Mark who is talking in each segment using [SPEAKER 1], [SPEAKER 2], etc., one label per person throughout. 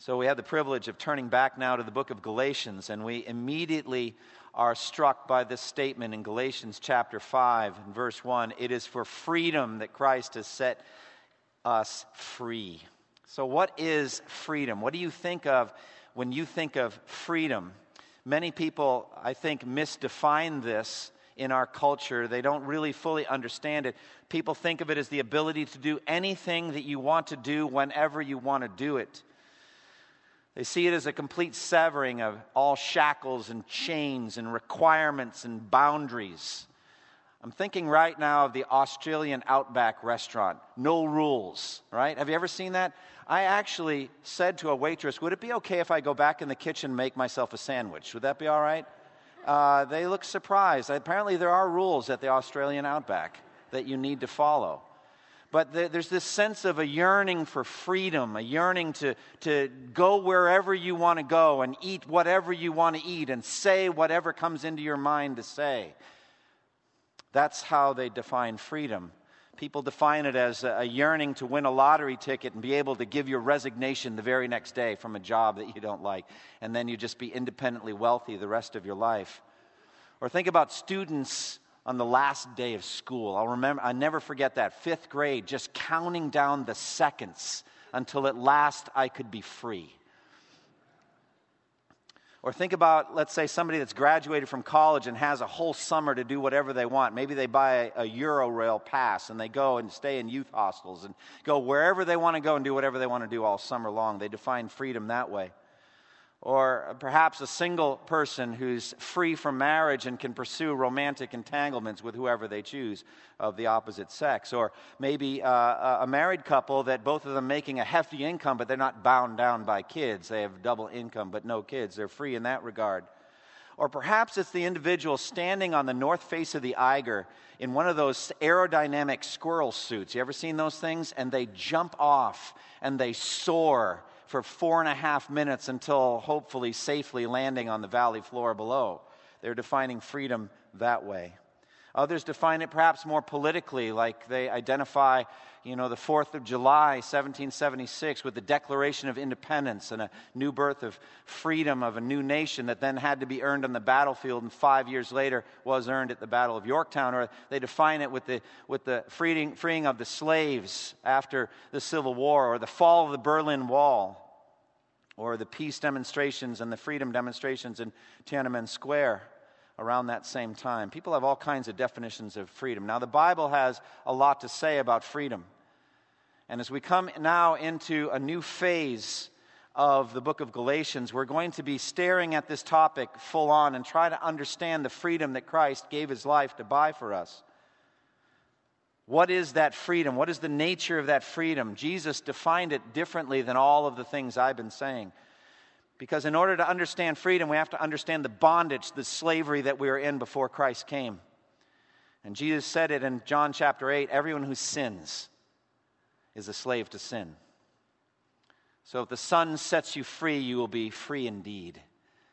[SPEAKER 1] So we have the privilege of turning back now to the book of Galatians, and we immediately are struck by this statement in Galatians chapter 5 and verse 1 It is for freedom that Christ has set us free. So, what is freedom? What do you think of when you think of freedom? Many people, I think, misdefine this in our culture. They don't really fully understand it. People think of it as the ability to do anything that you want to do whenever you want to do it. They see it as a complete severing of all shackles and chains and requirements and boundaries. I'm thinking right now of the Australian Outback restaurant. No rules, right? Have you ever seen that? I actually said to a waitress, Would it be okay if I go back in the kitchen and make myself a sandwich? Would that be all right? Uh, they look surprised. Apparently, there are rules at the Australian Outback that you need to follow. But there's this sense of a yearning for freedom, a yearning to, to go wherever you want to go and eat whatever you want to eat and say whatever comes into your mind to say. That's how they define freedom. People define it as a yearning to win a lottery ticket and be able to give your resignation the very next day from a job that you don't like, and then you just be independently wealthy the rest of your life. Or think about students on the last day of school. I'll remember, I never forget that. Fifth grade, just counting down the seconds until at last I could be free. Or think about, let's say, somebody that's graduated from college and has a whole summer to do whatever they want. Maybe they buy a, a Eurail pass and they go and stay in youth hostels and go wherever they want to go and do whatever they want to do all summer long. They define freedom that way or perhaps a single person who's free from marriage and can pursue romantic entanglements with whoever they choose of the opposite sex, or maybe uh, a married couple that both of them making a hefty income, but they're not bound down by kids. They have double income, but no kids. They're free in that regard. Or perhaps it's the individual standing on the north face of the Eiger in one of those aerodynamic squirrel suits. You ever seen those things? And they jump off and they soar for four and a half minutes until hopefully safely landing on the valley floor below. They're defining freedom that way. Others define it perhaps more politically, like they identify, you know, the 4th of July, 1776, with the Declaration of Independence and a new birth of freedom of a new nation that then had to be earned on the battlefield and five years later was earned at the Battle of Yorktown. Or they define it with the, with the freeing, freeing of the slaves after the Civil War, or the fall of the Berlin Wall, or the peace demonstrations and the freedom demonstrations in Tiananmen Square around that same time. People have all kinds of definitions of freedom. Now, the Bible has a lot to say about freedom. And as we come now into a new phase of the book of Galatians, we're going to be staring at this topic full on and try to understand the freedom that Christ gave his life to buy for us. What is that freedom? What is the nature of that freedom? Jesus defined it differently than all of the things I've been saying. Because in order to understand freedom, we have to understand the bondage, the slavery that we were in before Christ came. And Jesus said it in John chapter 8 everyone who sins is a slave to sin. So if the Son sets you free, you will be free indeed.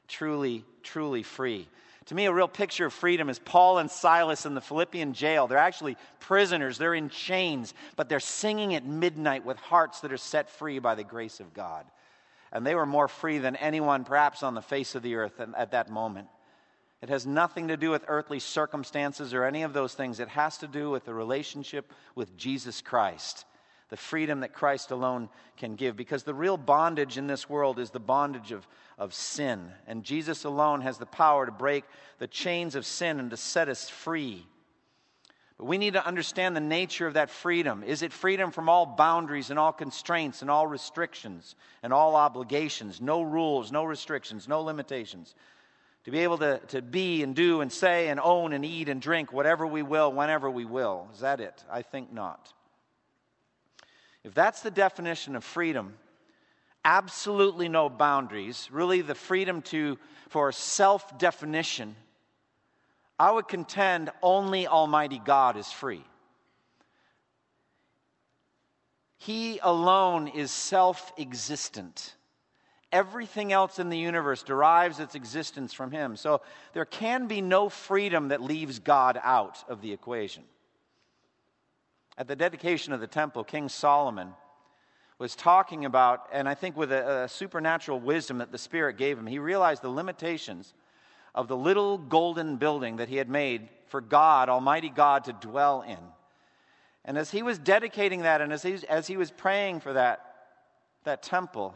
[SPEAKER 1] Truly, truly free. To me, a real picture of freedom is Paul and Silas in the Philippian jail. They're actually prisoners, they're in chains, but they're singing at midnight with hearts that are set free by the grace of God and they were more free than anyone perhaps on the face of the earth at that moment. It has nothing to do with earthly circumstances or any of those things. It has to do with the relationship with Jesus Christ, the freedom that Christ alone can give. Because the real bondage in this world is the bondage of, of sin. And Jesus alone has the power to break the chains of sin and to set us free. But we need to understand the nature of that freedom. Is it freedom from all boundaries and all constraints and all restrictions and all obligations? No rules, no restrictions, no limitations. To be able to, to be and do and say and own and eat and drink whatever we will, whenever we will. Is that it? I think not. If that's the definition of freedom, absolutely no boundaries, really the freedom to, for self definition, I would contend only Almighty God is free. He alone is self existent. Everything else in the universe derives its existence from Him. So there can be no freedom that leaves God out of the equation. At the dedication of the temple, King Solomon was talking about, and I think with a, a supernatural wisdom that the Spirit gave him, he realized the limitations of the little golden building that he had made for God, Almighty God, to dwell in. And as he was dedicating that and as he, as he was praying for that, that temple,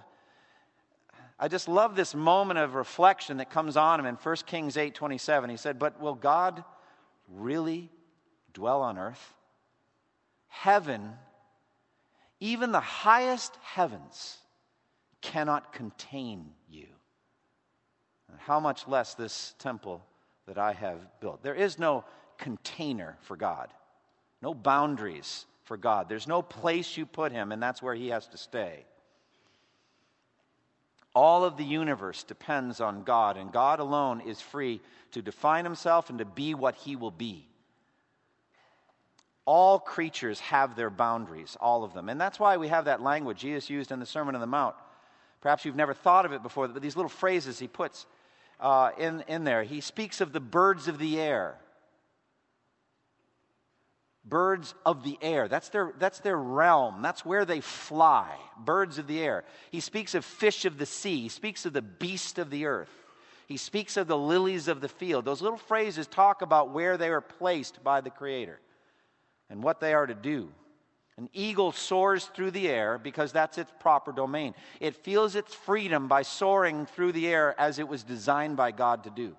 [SPEAKER 1] I just love this moment of reflection that comes on him in 1 Kings 8 27. He said, But will God really dwell on earth? Heaven even the highest heavens cannot contain. How much less this temple that I have built? There is no container for God, no boundaries for God. There's no place you put him, and that's where he has to stay. All of the universe depends on God, and God alone is free to define himself and to be what he will be. All creatures have their boundaries, all of them. And that's why we have that language Jesus used in the Sermon on the Mount. Perhaps you've never thought of it before, but these little phrases he puts uh, in, in there. He speaks of the birds of the air. Birds of the air. That's their, that's their realm. That's where they fly. Birds of the air. He speaks of fish of the sea. He speaks of the beast of the earth. He speaks of the lilies of the field. Those little phrases talk about where they are placed by the Creator and what they are to do. An eagle soars through the air because that's its proper domain. It feels its freedom by soaring through the air as it was designed by God to do.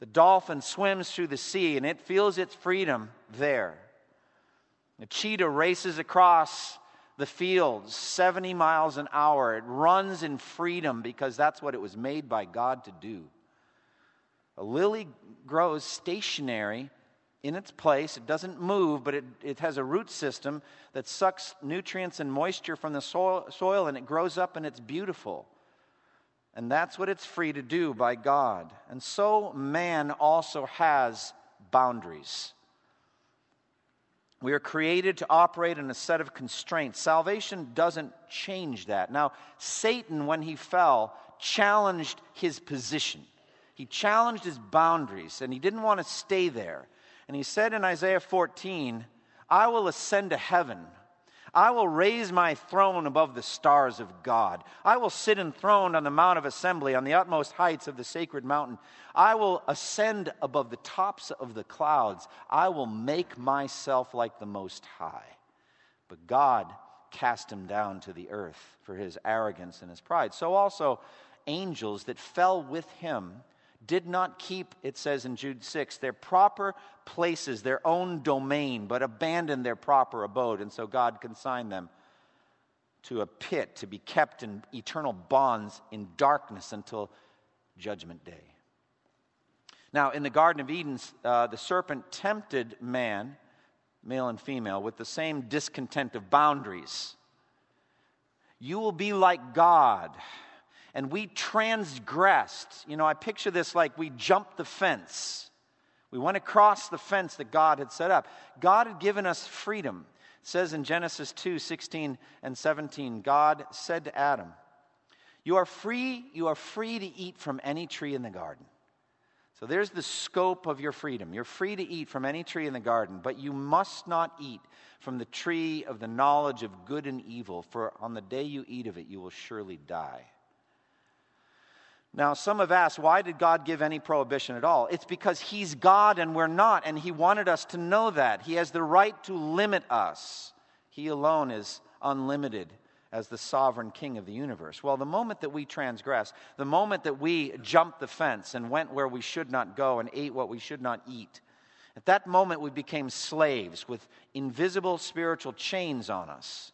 [SPEAKER 1] The dolphin swims through the sea and it feels its freedom there. The cheetah races across the fields 70 miles an hour. It runs in freedom because that's what it was made by God to do. A lily grows stationary in its place. It doesn't move, but it, it has a root system that sucks nutrients and moisture from the soil, soil and it grows up and it's beautiful. And that's what it's free to do by God. And so man also has boundaries. We are created to operate in a set of constraints. Salvation doesn't change that. Now, Satan, when he fell, challenged his position. He challenged his boundaries, and he didn't want to stay there. And he said in Isaiah 14, I will ascend to heaven. I will raise my throne above the stars of God. I will sit enthroned on the Mount of Assembly, on the utmost heights of the sacred mountain. I will ascend above the tops of the clouds. I will make myself like the Most High. But God cast him down to the earth for his arrogance and his pride. So also angels that fell with him did not keep, it says in Jude 6, their proper places, their own domain, but abandoned their proper abode. And so God consigned them to a pit to be kept in eternal bonds in darkness until judgment day. Now, in the Garden of Eden, uh, the serpent tempted man, male and female, with the same discontent of boundaries. You will be like God and we transgressed. You know, I picture this like we jumped the fence. We went across the fence that God had set up. God had given us freedom. It says in Genesis 2 16 and 17, God said to Adam, You are free, you are free to eat from any tree in the garden. So there's the scope of your freedom. You're free to eat from any tree in the garden, but you must not eat from the tree of the knowledge of good and evil, for on the day you eat of it, you will surely die. Now, some have asked, why did God give any prohibition at all? It's because He's God and we're not, and He wanted us to know that. He has the right to limit us. He alone is unlimited as the sovereign king of the universe. Well, the moment that we transgress, the moment that we jumped the fence and went where we should not go and ate what we should not eat, at that moment we became slaves with invisible spiritual chains on us.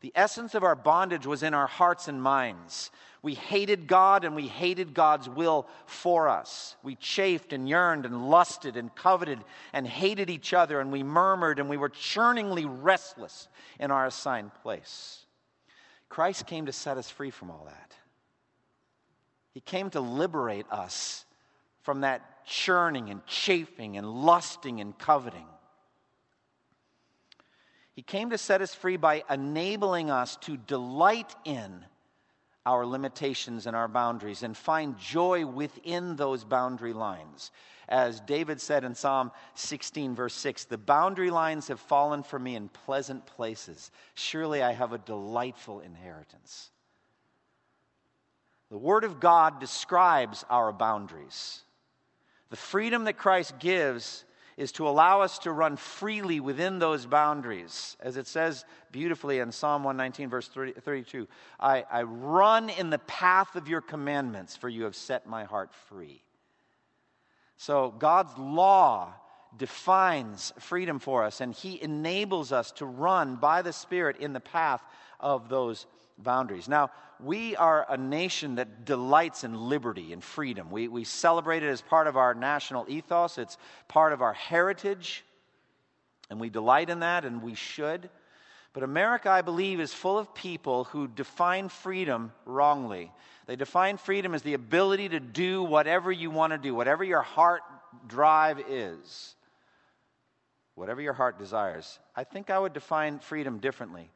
[SPEAKER 1] The essence of our bondage was in our hearts and minds. We hated God and we hated God's will for us. We chafed and yearned and lusted and coveted and hated each other and we murmured and we were churningly restless in our assigned place. Christ came to set us free from all that. He came to liberate us from that churning and chafing and lusting and coveting. He came to set us free by enabling us to delight in our limitations and our boundaries and find joy within those boundary lines. As David said in Psalm 16, verse 6, the boundary lines have fallen for me in pleasant places. Surely I have a delightful inheritance. The Word of God describes our boundaries. The freedom that Christ gives is to allow us to run freely within those boundaries. As it says beautifully in Psalm 119, verse 30, 32 I, I run in the path of your commandments, for you have set my heart free. So God's law defines freedom for us, and He enables us to run by the Spirit in the path of those boundaries. Now, we are a nation that delights in liberty and freedom. We, we celebrate it as part of our national ethos, it's part of our heritage, and we delight in that, and we should. But America, I believe, is full of people who define freedom wrongly. They define freedom as the ability to do whatever you want to do, whatever your heart drive is, whatever your heart desires. I think I would define freedom differently.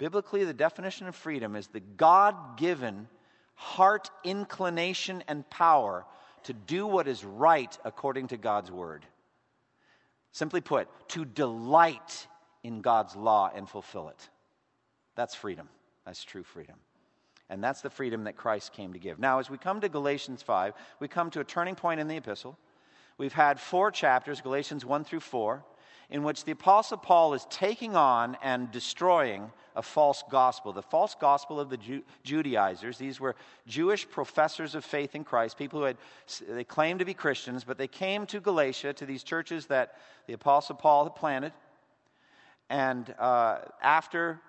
[SPEAKER 1] Biblically, the definition of freedom is the God given heart inclination and power to do what is right according to God's word. Simply put, to delight in God's law and fulfill it. That's freedom. That's true freedom. And that's the freedom that Christ came to give. Now, as we come to Galatians 5, we come to a turning point in the epistle. We've had four chapters, Galatians 1 through 4 in which the Apostle Paul is taking on and destroying a false gospel, the false gospel of the Ju- Judaizers. These were Jewish professors of faith in Christ, people who had they claimed to be Christians, but they came to Galatia, to these churches that the Apostle Paul had planted. And uh, after,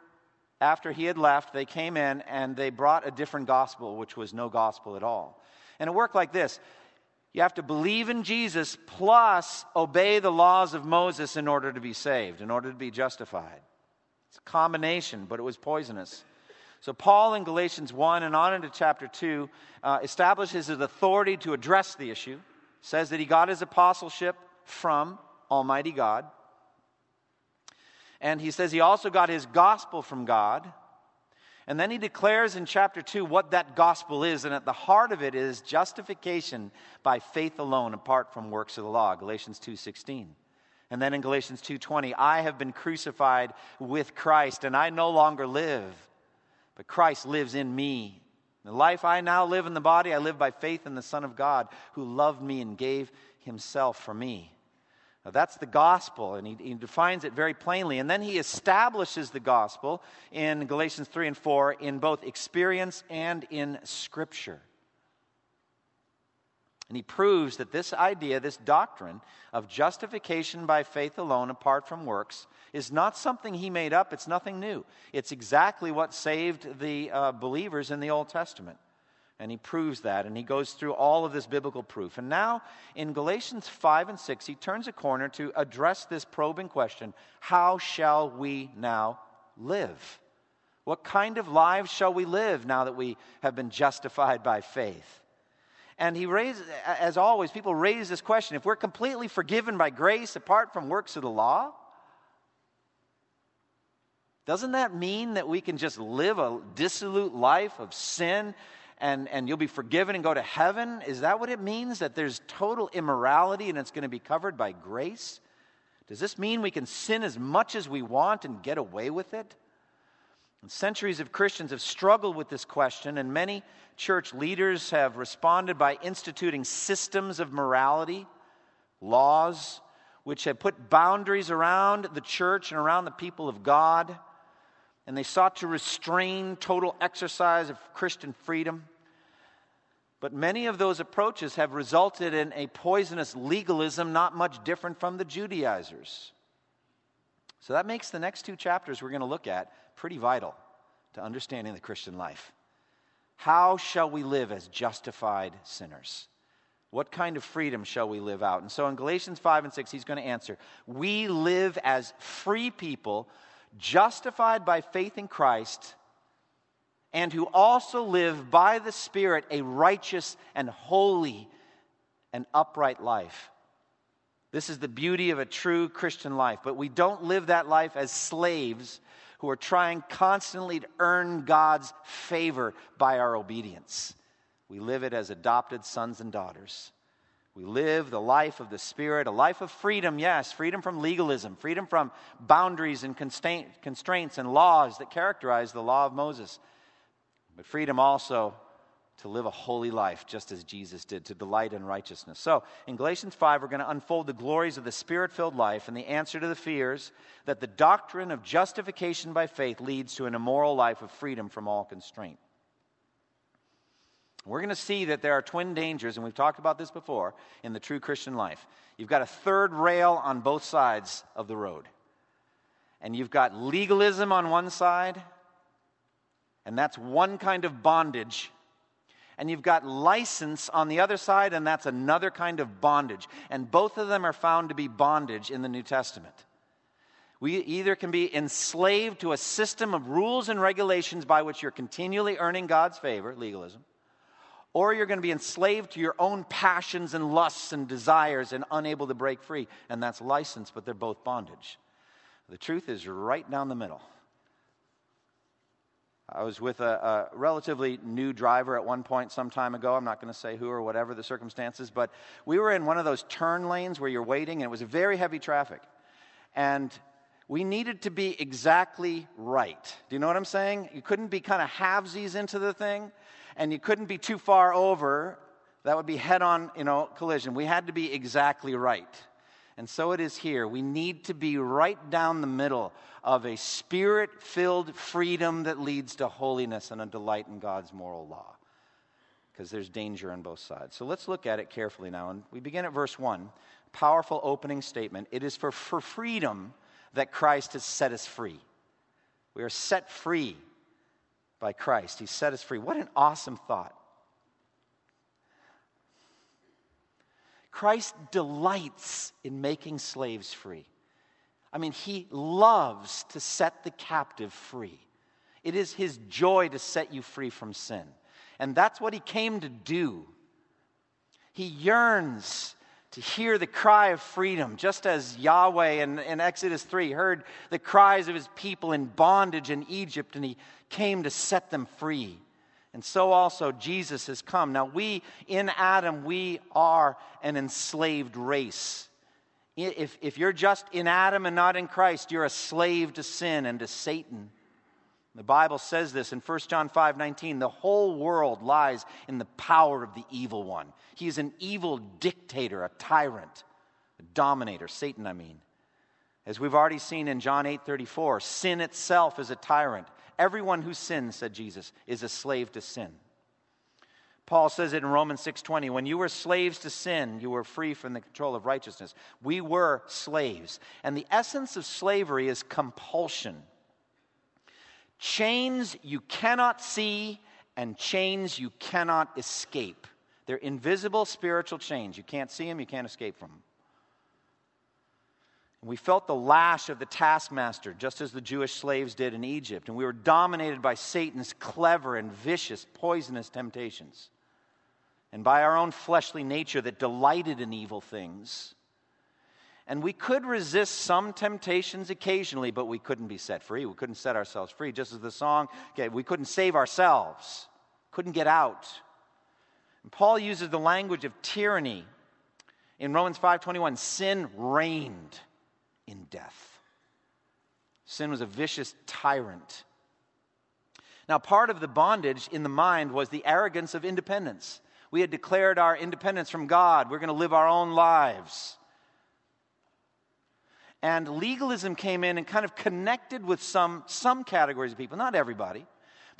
[SPEAKER 1] after he had left, they came in and they brought a different gospel, which was no gospel at all. And it worked like this you have to believe in Jesus plus obey the laws of Moses in order to be saved, in order to be justified. It's a combination, but it was poisonous. So, Paul in Galatians 1 and on into chapter 2 uh, establishes his authority to address the issue, says that he got his apostleship from Almighty God. And he says he also got his gospel from God. And then he declares in chapter 2 what that gospel is, and at the heart of it is justification by faith alone apart from works of the law, Galatians 2:16. And then in Galatians 2:20, I have been crucified with Christ, and I no longer live, but Christ lives in me. The life I now live in the body, I live by faith in the Son of God, who loved me and gave himself for me. Now, that's the gospel, and he, he, defines it very plainly. And then he establishes the gospel in Galatians 3 and 4 in both experience and in scripture. And he proves that this idea, this doctrine of justification by faith alone, apart from works, is not something he made up. It's nothing new. It's exactly what saved the uh, believers in the Old Testament. And he proves that, and he goes through all of this biblical proof. And now, in Galatians 5 and 6, he turns a corner to address this probing question How shall we now live? What kind of lives shall we live now that we have been justified by faith? And he raises, as always, people raise this question if we're completely forgiven by grace apart from works of the law, doesn't that mean that we can just live a dissolute life of sin and, and you'll be forgiven and go to heaven? Is that what it means? That there's total immorality and it's going to be covered by grace? Does this mean we can sin as much as we want and get away with it? And centuries of Christians have struggled with this question, and many church leaders have responded by instituting systems of morality, laws, which have put boundaries around the church and around the people of God. And they sought to restrain total exercise of Christian freedom. But many of those approaches have resulted in a poisonous legalism not much different from the Judaizers. So that makes the next two chapters we're going to look at pretty vital to understanding the Christian life. How shall we live as justified sinners? What kind of freedom shall we live out? And so in Galatians 5 and 6, he's going to answer We live as free people, justified by faith in Christ and who also live by the Spirit a righteous and holy and upright life. This is the beauty of a true Christian life. But we don't live that life as slaves who are trying constantly to earn God's favor by our obedience. We live it as adopted sons and daughters. We live the life of the Spirit, a life of freedom, yes, freedom from legalism, freedom from boundaries and constraints and laws that characterize the law of Moses, but freedom also to live a holy life just as Jesus did, to delight in righteousness. So, in Galatians 5, we're going to unfold the glories of the spirit filled life and the answer to the fears that the doctrine of justification by faith leads to an immoral life of freedom from all constraint. We're going to see that there are twin dangers, and we've talked about this before, in the true Christian life. You've got a third rail on both sides of the road. And you've got legalism on one side, and that's one kind of bondage and you've got license on the other side, and that's another kind of bondage. And both of them are found to be bondage in the New Testament. We either can be enslaved to a system of rules and regulations by which you're continually earning God's favor, legalism, or you're going to be enslaved to your own passions and lusts and desires and unable to break free. And that's license, but they're both bondage. The truth is right down the middle. I was with a, a, relatively new driver at one point some time ago. I'm not going to say who or whatever the circumstances, but we were in one of those turn lanes where you're waiting, and it was very heavy traffic. And we needed to be exactly right. Do you know what I'm saying? You couldn't be kind of halvesies into the thing, and you couldn't be too far over. That would be head on, you know, collision. We had to be exactly right. And so it is here. We need to be right down the middle of a spirit filled freedom that leads to holiness and a delight in God's moral law. Because there's danger on both sides. So let's look at it carefully now. And we begin at verse 1. Powerful opening statement. It is for, for freedom that Christ has set us free. We are set free by Christ. He set us free. What an awesome thought. Christ delights in making slaves free. I mean, he loves to set the captive free. It is his joy to set you free from sin. And that's what he came to do. He yearns to hear the cry of freedom, just as Yahweh in, in, Exodus 3 heard the cries of his people in bondage in Egypt, and he came to set them free. And so also Jesus has come. Now, we in Adam, we are an enslaved race. If, if you're just in Adam and not in Christ, you're a slave to sin and to Satan. The Bible says this in 1 John 5 19. The whole world lies in the power of the evil one. He is an evil dictator, a tyrant, a dominator, Satan, I mean. As we've already seen in John 8 34, sin itself is a tyrant. Everyone who sins, said Jesus, is a slave to sin. Paul says it in Romans 6:20, when you were slaves to sin, you were free from the control of righteousness. We were slaves. And the essence of slavery is compulsion. Chains you cannot see and chains you cannot escape. They're invisible spiritual chains. You can't see them, you can't escape from them. And we felt the lash of the taskmaster, just as the Jewish slaves did in Egypt. And we were dominated by Satan's clever and vicious, poisonous temptations and by our own fleshly nature that delighted in evil things. And we could resist some temptations occasionally, but we couldn't be set free. We couldn't set ourselves free. Just as the song, okay, we couldn't save ourselves, couldn't get out. And Paul uses the language of tyranny in Romans 5:21. Sin reigned in death. Sin was a vicious tyrant. Now, part of the bondage in the mind was the arrogance of independence. We had declared our independence from God. We're going to live our own lives. And legalism came in and kind of connected with some, some categories of people, not everybody,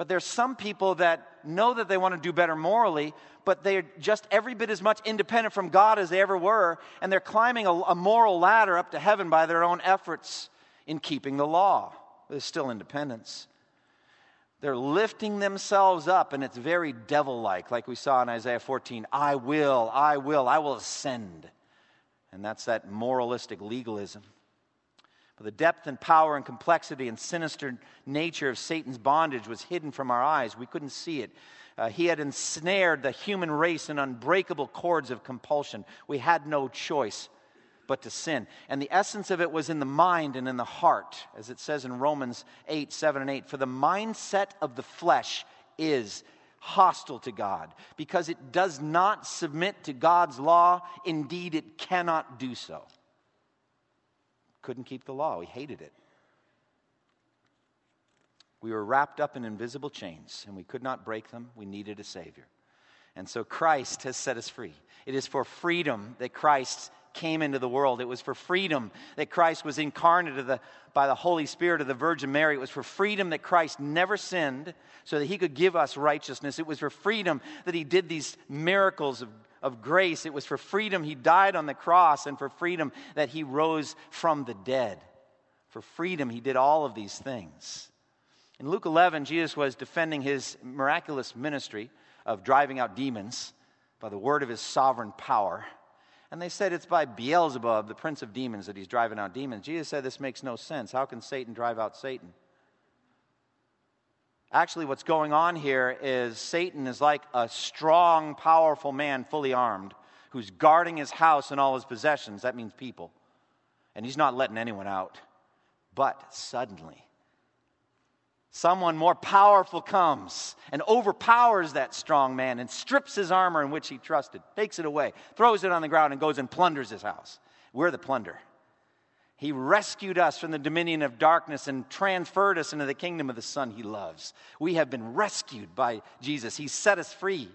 [SPEAKER 1] but there's some people that know that they want to do better morally, but they're just every bit as much independent from God as they ever were, and they're climbing a, a moral ladder up to heaven by their own efforts in keeping the law. There's still independence. They're lifting themselves up, and it's very devil like, like we saw in Isaiah 14. I will, I will, I will ascend. And that's that moralistic legalism. For the depth and power and complexity and sinister nature of Satan's bondage was hidden from our eyes. We couldn't see it. Uh, he had ensnared the human race in unbreakable cords of compulsion. We had no choice but to sin. And the essence of it was in the mind and in the heart, as it says in Romans 8, 7, and 8. For the mindset of the flesh is hostile to God because it does not submit to God's law. Indeed, it cannot do so. Couldn't keep the law, he hated it. We were wrapped up in invisible chains and we could not break them. We needed a Savior. And so Christ has set us free. It is for freedom that Christ came into the world. It was for freedom that Christ was incarnate the, by the Holy Spirit of the Virgin Mary. It was for freedom that Christ never sinned so that he could give us righteousness. It was for freedom that he did these miracles of, of grace. It was for freedom he died on the cross and for freedom that he rose from the dead. For freedom he did all of these things. In Luke 11, Jesus was defending his miraculous ministry of driving out demons by the word of his sovereign power. And they said it's by Beelzebub, the prince of demons, that he's driving out demons. Jesus said this makes no sense. How can Satan drive out Satan? Actually, what's going on here is Satan is like a strong, powerful man, fully armed, who's guarding his house and all his possessions. That means people. And he's not letting anyone out. But suddenly, someone more powerful comes and overpowers that strong man and strips his armor in which he trusted, takes it away, throws it on the ground, and goes and plunders his house. We're the plunder. He rescued us from the dominion of darkness and transferred us into the kingdom of the Son he loves. We have been rescued by Jesus. He set us free.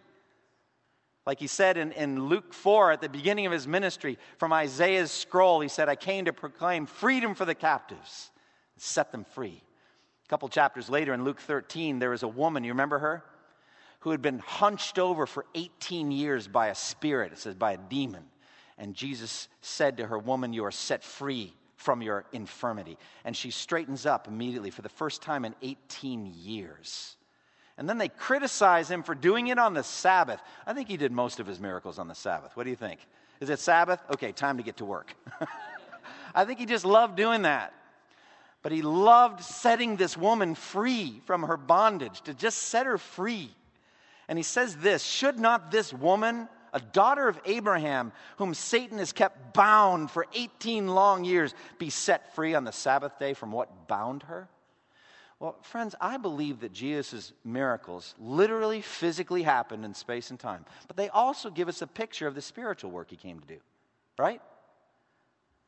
[SPEAKER 1] Like he said in, in Luke 4 at the beginning of his ministry, from Isaiah's scroll, he said, I came to proclaim freedom for the captives, and set them free. A couple chapters later in Luke 13, there was a woman, you remember her? Who had been hunched over for 18 years by a spirit, it says by a demon. And Jesus said to her, Woman, you are set free from your infirmity. And she straightens up immediately for the first time in 18 years. And then they criticize him for doing it on the Sabbath. I think he did most of his miracles on the Sabbath. What do you think? Is it Sabbath? Okay, time to get to work. I think he just loved doing that. But he loved setting this woman free from her bondage, to just set her free. And he says this Should not this woman, a daughter of Abraham, whom Satan has kept bound for 18 long years, be set free on the Sabbath day from what bound her? Well, friends, I believe that Jesus' miracles literally, physically happened in space and time, but they also give us a picture of the spiritual work he came to do, right?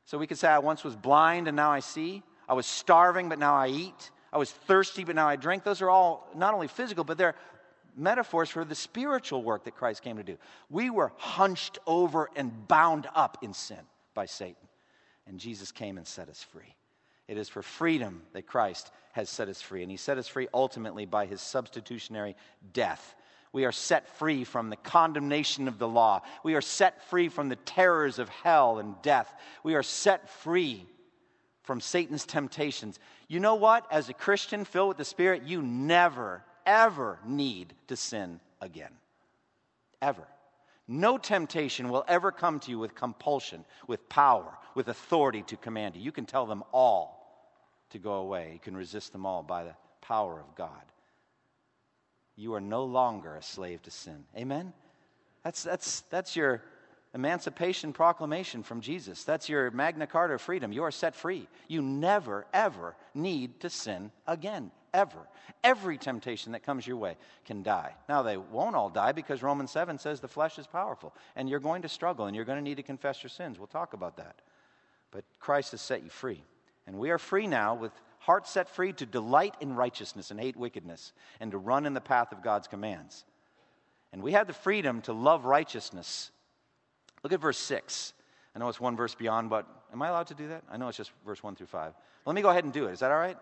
[SPEAKER 1] So we could say, I once was blind and now I see. I was starving, but now I eat. I was thirsty, but now I drink. Those are all not only physical, but they're metaphors for the spiritual work that Christ came to do. We were hunched over and bound up in sin by Satan, and Jesus came and set us free. It is for freedom that Christ has set us free, and He set us free ultimately by His substitutionary death. We are set free from the condemnation of the law. We are set free from the terrors of hell and death. We are set free from Satan's temptations. You know what? As a Christian filled with the Spirit, you never, ever need to sin again. Ever. No temptation will ever come to you with compulsion, with power, with authority to command you. You can tell them all to go away. You can resist them all by the power of God. You are no longer a slave to sin. Amen? That's, that's, that's your Emancipation Proclamation from Jesus. That's your Magna Carta of freedom. You are set free. You never, ever need to sin again. Ever. Every temptation that comes your way can die. Now, they won't all die because Romans 7 says the flesh is powerful, and you're going to struggle, and you're going to need to confess your sins. We'll talk about that. But Christ has set you free. And we are free now with hearts set free to delight in righteousness and hate wickedness, and to run in the path of God's commands. And we have the freedom to love righteousness Look at verse 6. I know it's one verse beyond, but am I allowed to do that? I know it's just verse 1 through 5. Let me go ahead and do it. Is that all right?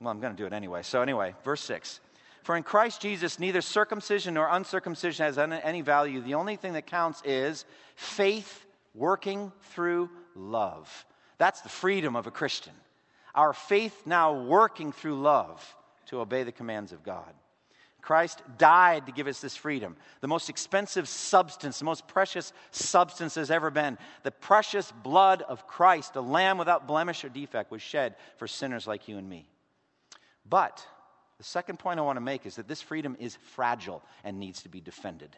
[SPEAKER 1] Well, I'm going to do it anyway. So, anyway, verse 6. For in Christ Jesus, neither circumcision nor uncircumcision has any value. The only thing that counts is faith working through love. That's the freedom of a Christian. Our faith now working through love to obey the commands of God. Christ died to give us this freedom. The most expensive substance, the most precious substance has ever been. The precious blood of Christ, a lamb without blemish or defect, was shed for sinners like you and me. But the second point I want to make is that this freedom is fragile and needs to be defended.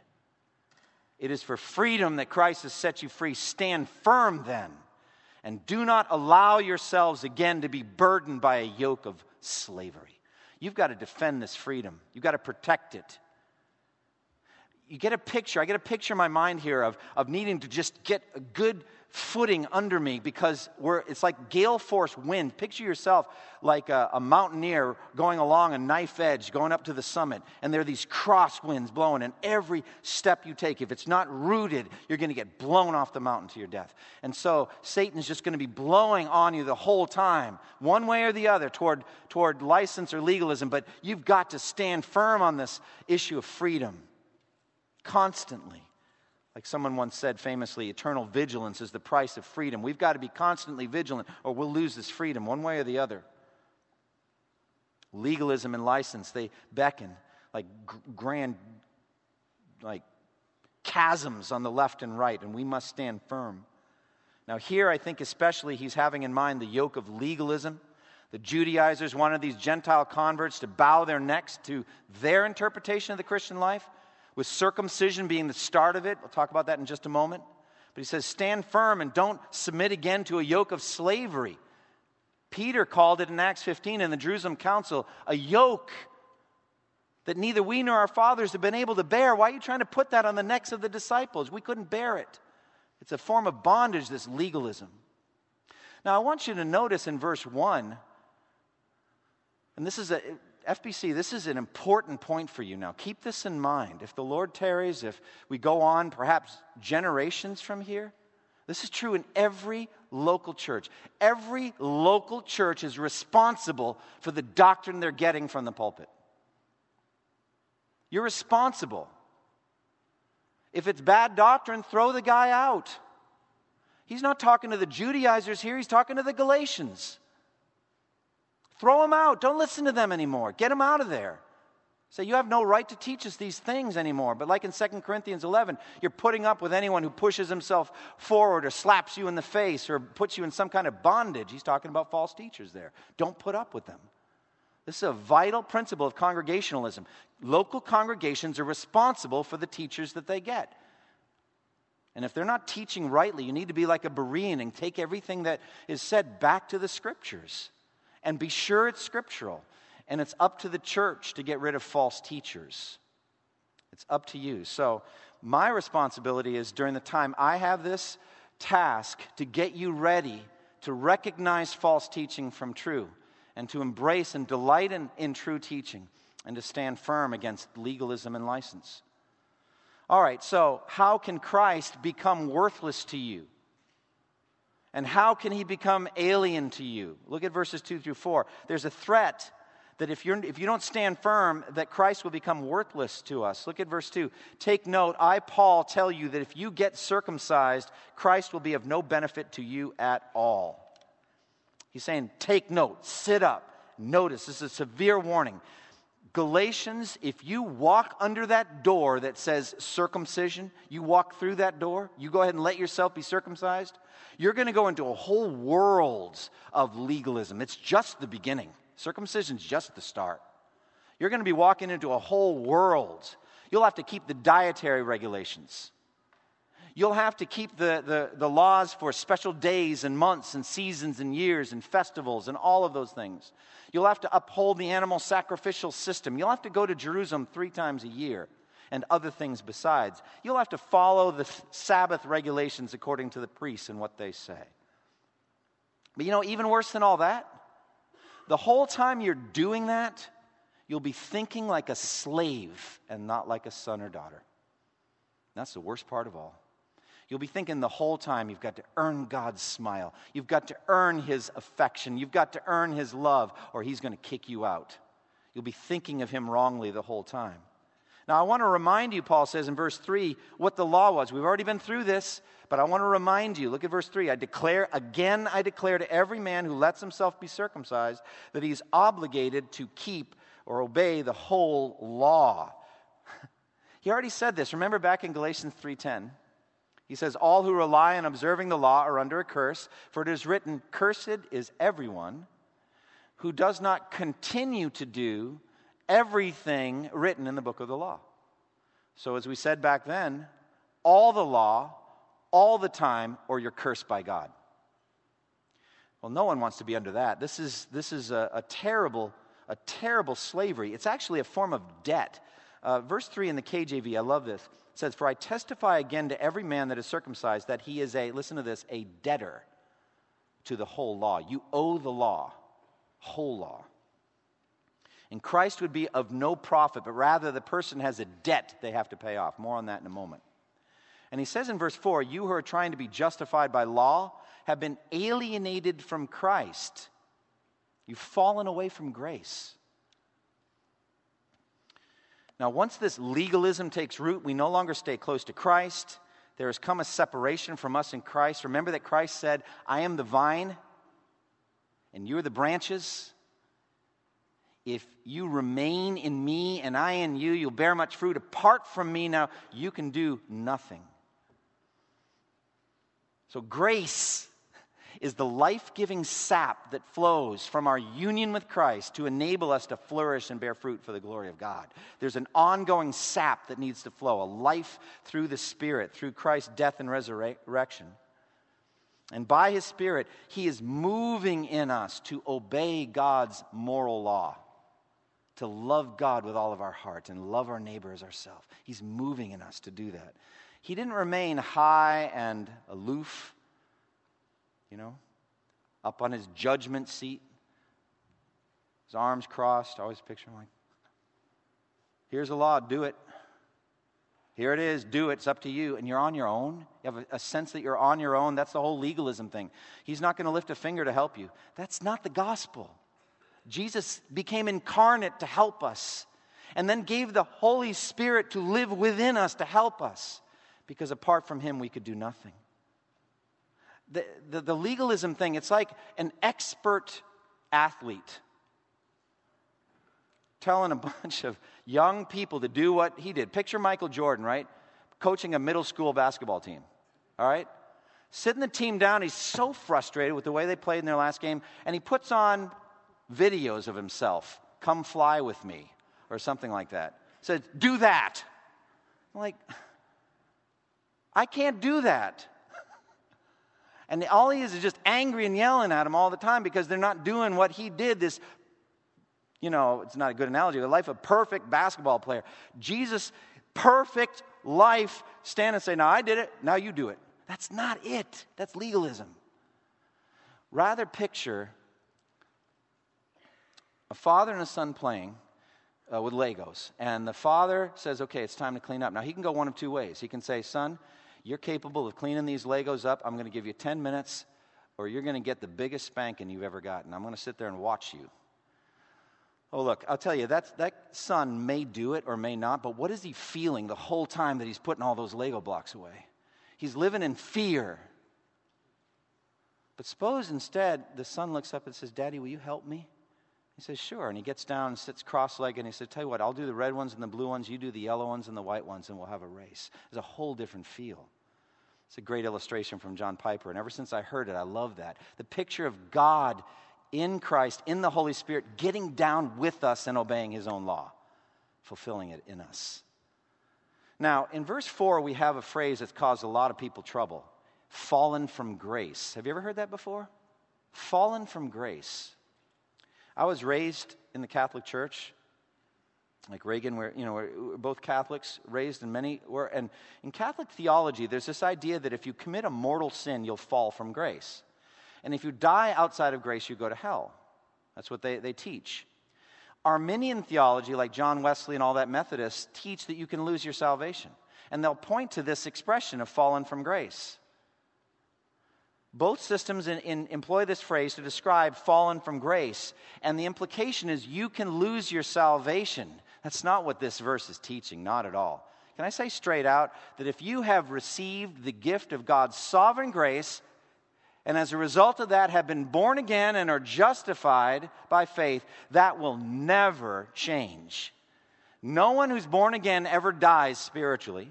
[SPEAKER 1] It is for freedom that Christ has set you free. Stand firm then, and do not allow yourselves again to be burdened by a yoke of slavery. You've got to defend this freedom, you've got to protect it. You get a picture, I get a picture in my mind here of, of needing to just get a good footing under me because we're, it's like gale force wind. Picture yourself like a, a, mountaineer going along a knife edge, going up to the summit, and there are these cross winds blowing, and every step you take, if it's not rooted, you're going to get blown off the mountain to your death. And so Satan's just going to be blowing on you the whole time, one way or the other, toward, toward license or legalism, but you've got to stand firm on this issue of freedom constantly. Like someone once said famously, eternal vigilance is the price of freedom. We've got to be constantly vigilant or we'll lose this freedom one way or the other. Legalism and license, they beckon like grand, like chasms on the left and right, and we must stand firm. Now, here I think especially he's having in mind the yoke of legalism. The Judaizers wanted these Gentile converts to bow their necks to their interpretation of the Christian life with circumcision being the start of it. We'll talk about that in just a moment. But he says, stand firm and don't submit again to a yoke of slavery. Peter called it in Acts 15 in the Jerusalem Council a yoke that neither we nor our fathers have been able to bear. Why are you trying to put that on the necks of the disciples? We couldn't bear it. It's a form of bondage, this legalism. Now, I want you to notice in verse 1, and this is a, FBC, this is an important point for you now. Keep this in mind. If the Lord tarries, if we go on perhaps generations from here, this is true in every local church. Every local church is responsible for the doctrine they're getting from the pulpit. You're responsible. If it's bad doctrine, throw the guy out. He's not talking to the Judaizers here, he's talking to the Galatians. Throw them out. Don't listen to them anymore. Get them out of there. Say, you have no right to teach us these things anymore. But like in 2 Corinthians 11, you're putting up with anyone who pushes himself forward or slaps you in the face or puts you in some kind of bondage. He's talking about false teachers there. Don't put up with them. This is a vital principle of congregationalism. Local congregations are responsible for the teachers that they get. And if they're not teaching rightly, you need to be like a Berean and take everything that is said back to the scriptures and be sure it's scriptural. And it's up to the church to get rid of false teachers. It's up to you. So, my responsibility is during the time I have this task to get you ready to recognize false teaching from true and to embrace and delight in, in true teaching and to stand firm against legalism and license. All right, so how can Christ become worthless to you? And how can he become alien to you? Look at verses 2 through 4. There's a threat that if, you're, if you don't stand firm, that Christ will become worthless to us. Look at verse 2. Take note, I, Paul, tell you that if you get circumcised, Christ will be of no benefit to you at all. He's saying, take note, sit up, notice. This is a severe warning. Galatians, if you walk under that door that says circumcision, you walk through that door, you go ahead and let yourself be circumcised, you're going to go into a whole world of legalism. It's just the beginning. Circumcision's just the start. You're going to be walking into a whole world. You'll have to keep the dietary regulations. You'll have to keep the, the, the laws for special days and months and seasons and years and festivals and all of those things. You'll have to uphold the animal sacrificial system. You'll have to go to Jerusalem three times a year and other things besides. You'll have to follow the Sabbath regulations according to the priests and what they say. But you know, even worse than all that, the whole time you're doing that, you'll be thinking like a slave and not like a son or daughter. That's the worst part of all. You'll be thinking the whole time you've got to earn God's smile. You've got to earn His affection. You've got to earn His love, or He's going to kick you out. You'll be thinking of Him wrongly the whole time. Now, I want to remind you, Paul says in verse 3, what the law was. We've already been through this, but I want to remind you. Look at verse 3. I declare, again, I declare to every man who lets himself be circumcised that he's obligated to keep or obey the whole law. he already said this. Remember back in Galatians 3:10. He says, All who rely on observing the law are under a curse, for it is written, Cursed is everyone who does not continue to do everything written in the book of the law. So, as we said back then, all the law, all the time, or you're cursed by God. Well, no one wants to be under that. This is, this is a, a terrible, a terrible slavery. It's actually a form of debt. Uh, verse 3 in the KJV, I love this. Says, For I testify again to every man that is circumcised that he is a, listen to this, a debtor to the whole law. You owe the law, whole law. And Christ would be of no profit, but rather the person has a debt they have to pay off. More on that in a moment. And he says in verse 4 You who are trying to be justified by law have been alienated from Christ. You've fallen away from grace. Now, once this legalism takes root, we no longer stay close to Christ. There has come a separation from us in Christ. Remember that Christ said, I am the vine, and you're the branches. If you remain in me and I in you, you'll bear much fruit. Apart from me, now you can do nothing. So, grace is the life giving sap that flows from our union with Christ to enable us to flourish and bear fruit for the glory of God. There's an ongoing sap that needs to flow, a life through the Spirit, through Christ's death and resurrection. And by His Spirit, He is moving in us to obey God's moral law, to love God with all of our heart and love our neighbor as ourselves. He's moving in us to do that. He didn't remain high and aloof you know, up on his judgment seat, his arms crossed. I always picture him like, here's a law, do it. Here it is, do it. It's up to you. And you're on your own. You have a, a sense that you're on your own. That's the whole legalism thing. He's not going to lift a finger to help you. That's not the gospel. Jesus became incarnate to help us and then gave the Holy Spirit to live within us to help us because apart from Him, we could do nothing the, the, the legalism thing, it's like an expert athlete telling a bunch of young people to do what he did. Picture Michael Jordan, right? Coaching a middle school basketball team, all right? Sitting the team down, he's so frustrated with the way they played in their last game, and he puts on videos of himself. Come fly with me, or something like that. Says, do that. I'm like, I can't do that. And all he is is just angry and yelling at them all the time because they're not doing what he did this, you know, it's not a good analogy, the life of perfect basketball player. Jesus, perfect life, stand and say, Now I did it, now you do it. That's not it. That's legalism. Rather, picture a father and a son playing uh, with Legos. And the father says, Okay, it's time to clean up. Now, he can go one of two ways. He can say, Son, you're capable of cleaning these Legos up. I'm going to give you 10 minutes, or you're going to get the biggest spanking you've ever gotten. I'm going to sit there and watch you. Oh, look, I'll tell you, that, that son may do it or may not, but what is he feeling the whole time that he's putting all those Lego blocks away? He's living in fear. But suppose instead the son looks up and says, Daddy, will you help me? He says, Sure. And he gets down and sits cross legged and he says, Tell you what, I'll do the red ones and the blue ones, you do the yellow ones and the white ones, and we'll have a race. It's a whole different feel. It's a great illustration from John Piper. And ever since I heard it, I love that. The picture of God in Christ, in the Holy Spirit, getting down with us and obeying his own law, fulfilling it in us. Now, in verse 4, we have a phrase that's caused a lot of people trouble fallen from grace. Have you ever heard that before? Fallen from grace. I was raised in the Catholic Church, like Reagan, where you know we're both Catholics, raised in many. Were, and in Catholic theology, there's this idea that if you commit a mortal sin, you'll fall from grace, and if you die outside of grace, you go to hell. That's what they, they teach. Arminian theology, like John Wesley and all that Methodists, teach that you can lose your salvation, and they'll point to this expression of fallen from grace. Both systems in, in, employ this phrase to describe fallen from grace, and the implication is you can lose your salvation. That's not what this verse is teaching, not at all. Can I say straight out that if you have received the gift of God's sovereign grace and as a result of that have been born again and are justified by faith, that will never change. No one who's born again ever dies spiritually.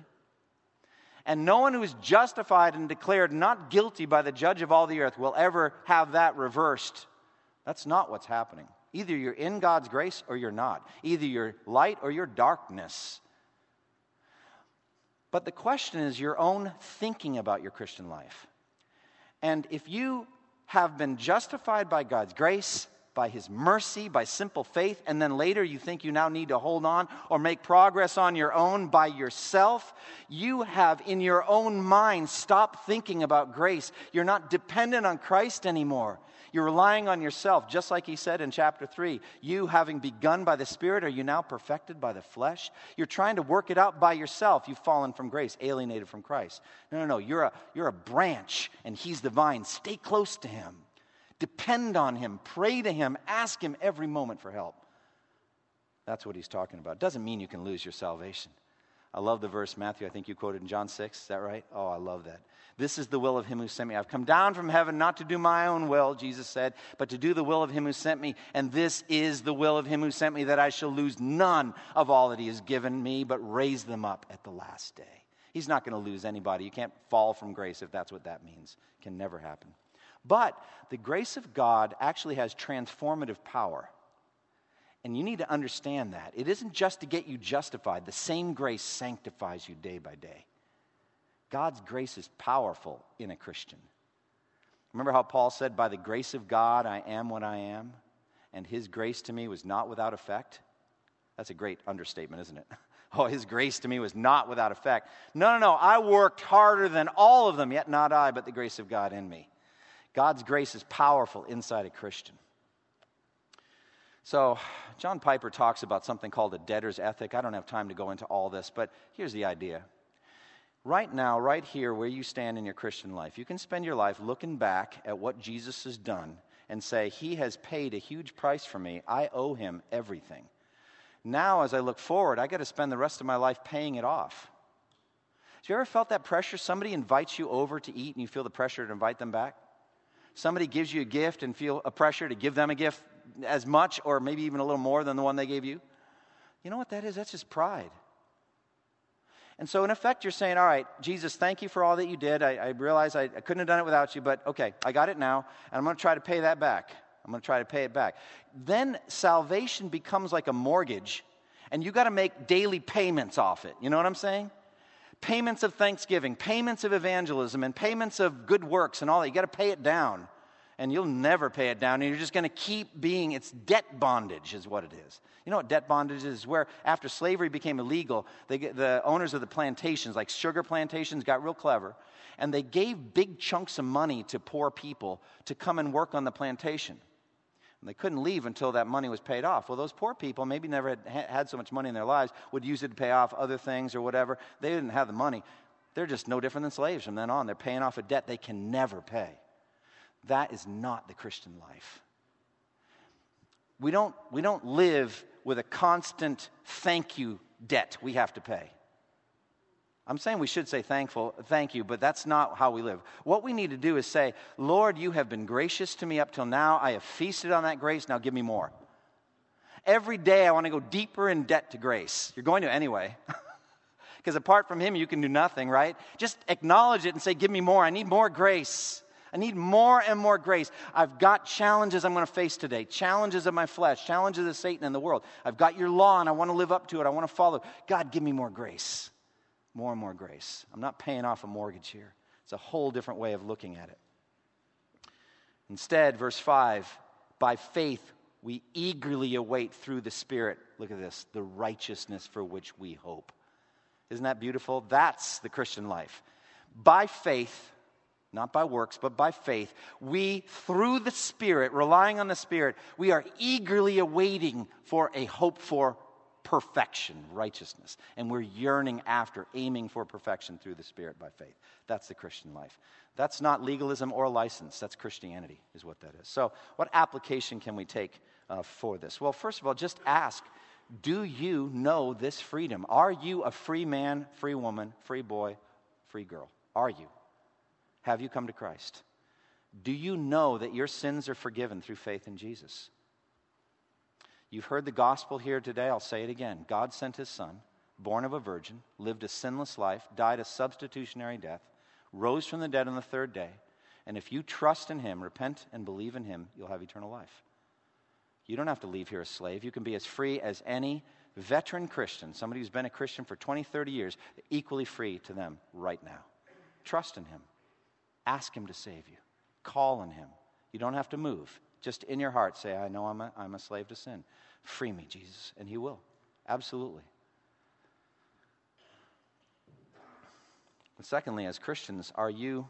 [SPEAKER 1] And no one who is justified and declared not guilty by the judge of all the earth will ever have that reversed. That's not what's happening. Either you're in God's grace or you're not. Either you're light or you're darkness. But the question is your own thinking about your Christian life. And if you have been justified by God's grace, by His mercy, by simple faith, and then later you think you now need to hold on or make progress on your own by yourself, you have in your own mind stopped thinking about grace. You're not dependent on Christ anymore. You're relying on yourself, just like he said in chapter 3. You, having begun by the Spirit, are you now perfected by the flesh? You're trying to work it out by yourself. You've fallen from grace, alienated from Christ. No, no, no. You're a, you're a branch, and he's the vine. Stay close to him. Depend on him. Pray to him. Ask him every moment for help. That's what he's talking about. Doesn't mean you can lose your salvation. I love the verse, Matthew, I think you quoted in John 6. Is that right? Oh, I love that. This is the will of him who sent me. I've come down from heaven not to do my own will, Jesus said, but to do the will of him who sent me. And this is the will of him who sent me, that I shall lose none of all that he has given me, but raise them up at the last day. He's not going to lose anybody. You can't fall from grace if that's what that means. It can never happen. But the grace of God actually has transformative power. And you need to understand that. It isn't just to get you justified, the same grace sanctifies you day by day. God's grace is powerful in a Christian. Remember how Paul said, By the grace of God, I am what I am, and his grace to me was not without effect? That's a great understatement, isn't it? Oh, his grace to me was not without effect. No, no, no. I worked harder than all of them, yet not I, but the grace of God in me. God's grace is powerful inside a Christian. So, John Piper talks about something called a debtor's ethic. I don't have time to go into all this, but here's the idea right now, right here, where you stand in your Christian life, you can spend your life looking back at what Jesus has done and say, He has paid a huge price for me. I owe Him everything. Now, as I look forward, I got to spend the rest of my life paying it off. Have you ever felt that pressure? Somebody invites you over to eat and you feel the pressure to invite them back? Somebody gives you a gift and feel a pressure to give them a gift as much or maybe even a little more than the one they gave you? You know what that is? That's just pride. And so, in effect, you're saying, All right, Jesus, thank you for all that you did. I, I realize I, I couldn't have done it without you, but okay, I got it now, and I'm going to try to pay that back. I'm going to try to pay it back. Then salvation becomes like a mortgage, and you got to make daily payments off it. You know what I'm saying? Payments of thanksgiving, payments of evangelism, and payments of good works and all that. You got to pay it down and you'll never pay it down, and you're just going to keep being, it's debt bondage, is what it is. You know what debt bondage is? Where after slavery became illegal, they, the owners of the plantations, like sugar plantations, got real clever, and they gave big chunks of money to poor people to come and work on the plantation. And they couldn't leave until that money was paid off. Well, those poor people maybe never had, had so much money in their lives, would use it to pay off other things or whatever. They didn't have the money. They're just no different than slaves from then on. They're paying off a debt they can never pay. That is not the Christian life. We don't, we don't live with a constant thank you debt we have to pay. I'm saying we should say thankful, thank you, but that's not how we live. What we need to do is say, Lord, you have been gracious to me up till now. I have feasted on that grace. Now give me more. Every day I want to go deeper in debt to grace. You're going to anyway. Because apart from Him, you can do nothing, right? Just acknowledge it and say, Give me more. I need more grace. I need more and more grace. I've got challenges I'm going to face today challenges of my flesh, challenges of Satan and the world. I've got your law and I want to live up to it. I want to follow. God, give me more grace. More and more grace. I'm not paying off a mortgage here. It's a whole different way of looking at it. Instead, verse 5 by faith, we eagerly await through the Spirit, look at this, the righteousness for which we hope. Isn't that beautiful? That's the Christian life. By faith, not by works, but by faith, we, through the Spirit, relying on the Spirit, we are eagerly awaiting for a hope for perfection, righteousness. And we're yearning after, aiming for perfection through the Spirit by faith. That's the Christian life. That's not legalism or license. That's Christianity, is what that is. So, what application can we take uh, for this? Well, first of all, just ask Do you know this freedom? Are you a free man, free woman, free boy, free girl? Are you? Have you come to Christ? Do you know that your sins are forgiven through faith in Jesus? You've heard the gospel here today. I'll say it again. God sent his son, born of a virgin, lived a sinless life, died a substitutionary death, rose from the dead on the third day. And if you trust in him, repent and believe in him, you'll have eternal life. You don't have to leave here a slave. You can be as free as any veteran Christian, somebody who's been a Christian for 20, 30 years, equally free to them right now. Trust in him. Ask him to save you. Call on him. You don't have to move. Just in your heart, say, I know I'm a, I'm a slave to sin. Free me, Jesus. And he will. Absolutely. Secondly, as Christians, are you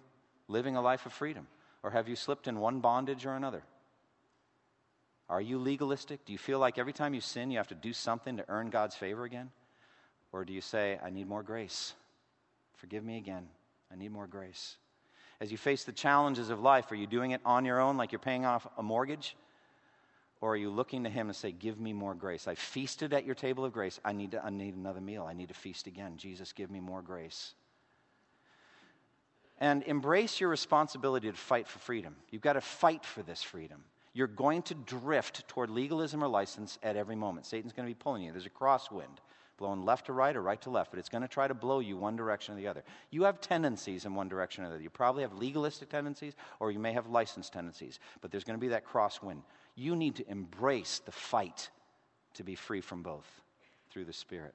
[SPEAKER 1] living a life of freedom? Or have you slipped in one bondage or another? Are you legalistic? Do you feel like every time you sin, you have to do something to earn God's favor again? Or do you say, I need more grace? Forgive me again. I need more grace. As you face the challenges of life, are you doing it on your own like you're paying off a mortgage? Or are you looking to Him and say, Give me more grace? I feasted at your table of grace. I need, to, I need another meal. I need to feast again. Jesus, give me more grace. And embrace your responsibility to fight for freedom. You've got to fight for this freedom you're going to drift toward legalism or license at every moment. Satan's going to be pulling you. There's a crosswind blowing left to right or right to left, but it's going to try to blow you one direction or the other. You have tendencies in one direction or the other. You probably have legalistic tendencies or you may have licensed tendencies, but there's going to be that crosswind. You need to embrace the fight to be free from both through the Spirit.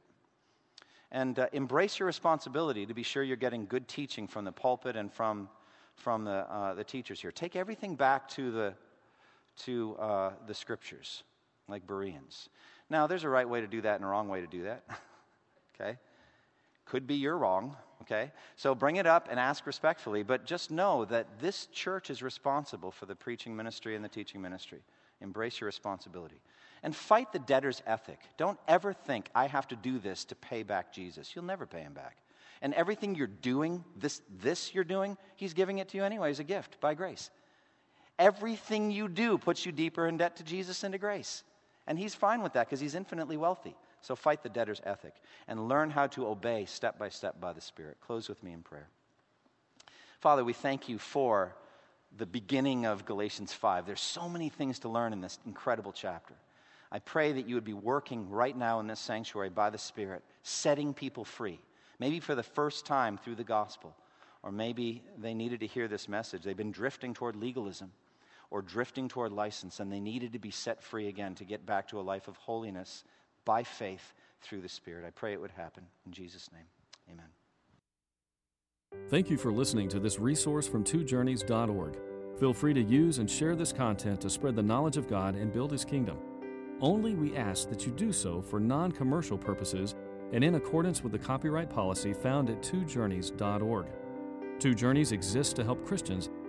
[SPEAKER 1] And uh, embrace your responsibility to be sure you're getting good teaching from the pulpit and from, from the, uh, the teachers here. Take everything back to the to uh, the scriptures, like Bereans. Now, there's a right way to do that and a wrong way to do that. okay? Could be you're wrong. Okay? So bring it up and ask respectfully, but just know that this church is responsible for the preaching ministry and the teaching ministry. Embrace your responsibility. And fight the debtor's ethic. Don't ever think, I have to do this to pay back Jesus. You'll never pay him back. And everything you're doing, this, this you're doing, he's giving it to you anyway as a gift by grace. Everything you do puts you deeper in debt to Jesus and to grace. And he's fine with that because he's infinitely wealthy. So fight the debtor's ethic and learn how to obey step by step by the Spirit. Close with me in prayer. Father, we thank you for the beginning of Galatians 5. There's so many things to learn in this incredible chapter. I pray that you would be working right now in this sanctuary by the Spirit, setting people free, maybe for the first time through the gospel, or maybe they needed to hear this message. They've been drifting toward legalism or drifting toward license, and they needed to be set free again to get back to a life of holiness by faith through the Spirit. I pray it would happen. In Jesus' name, amen.
[SPEAKER 2] Thank you for listening to this resource from twojourneys.org. Feel free to use and share this content to spread the knowledge of God and build His kingdom. Only we ask that you do so for non commercial purposes and in accordance with the copyright policy found at twojourneys.org. Two Journeys exists to help Christians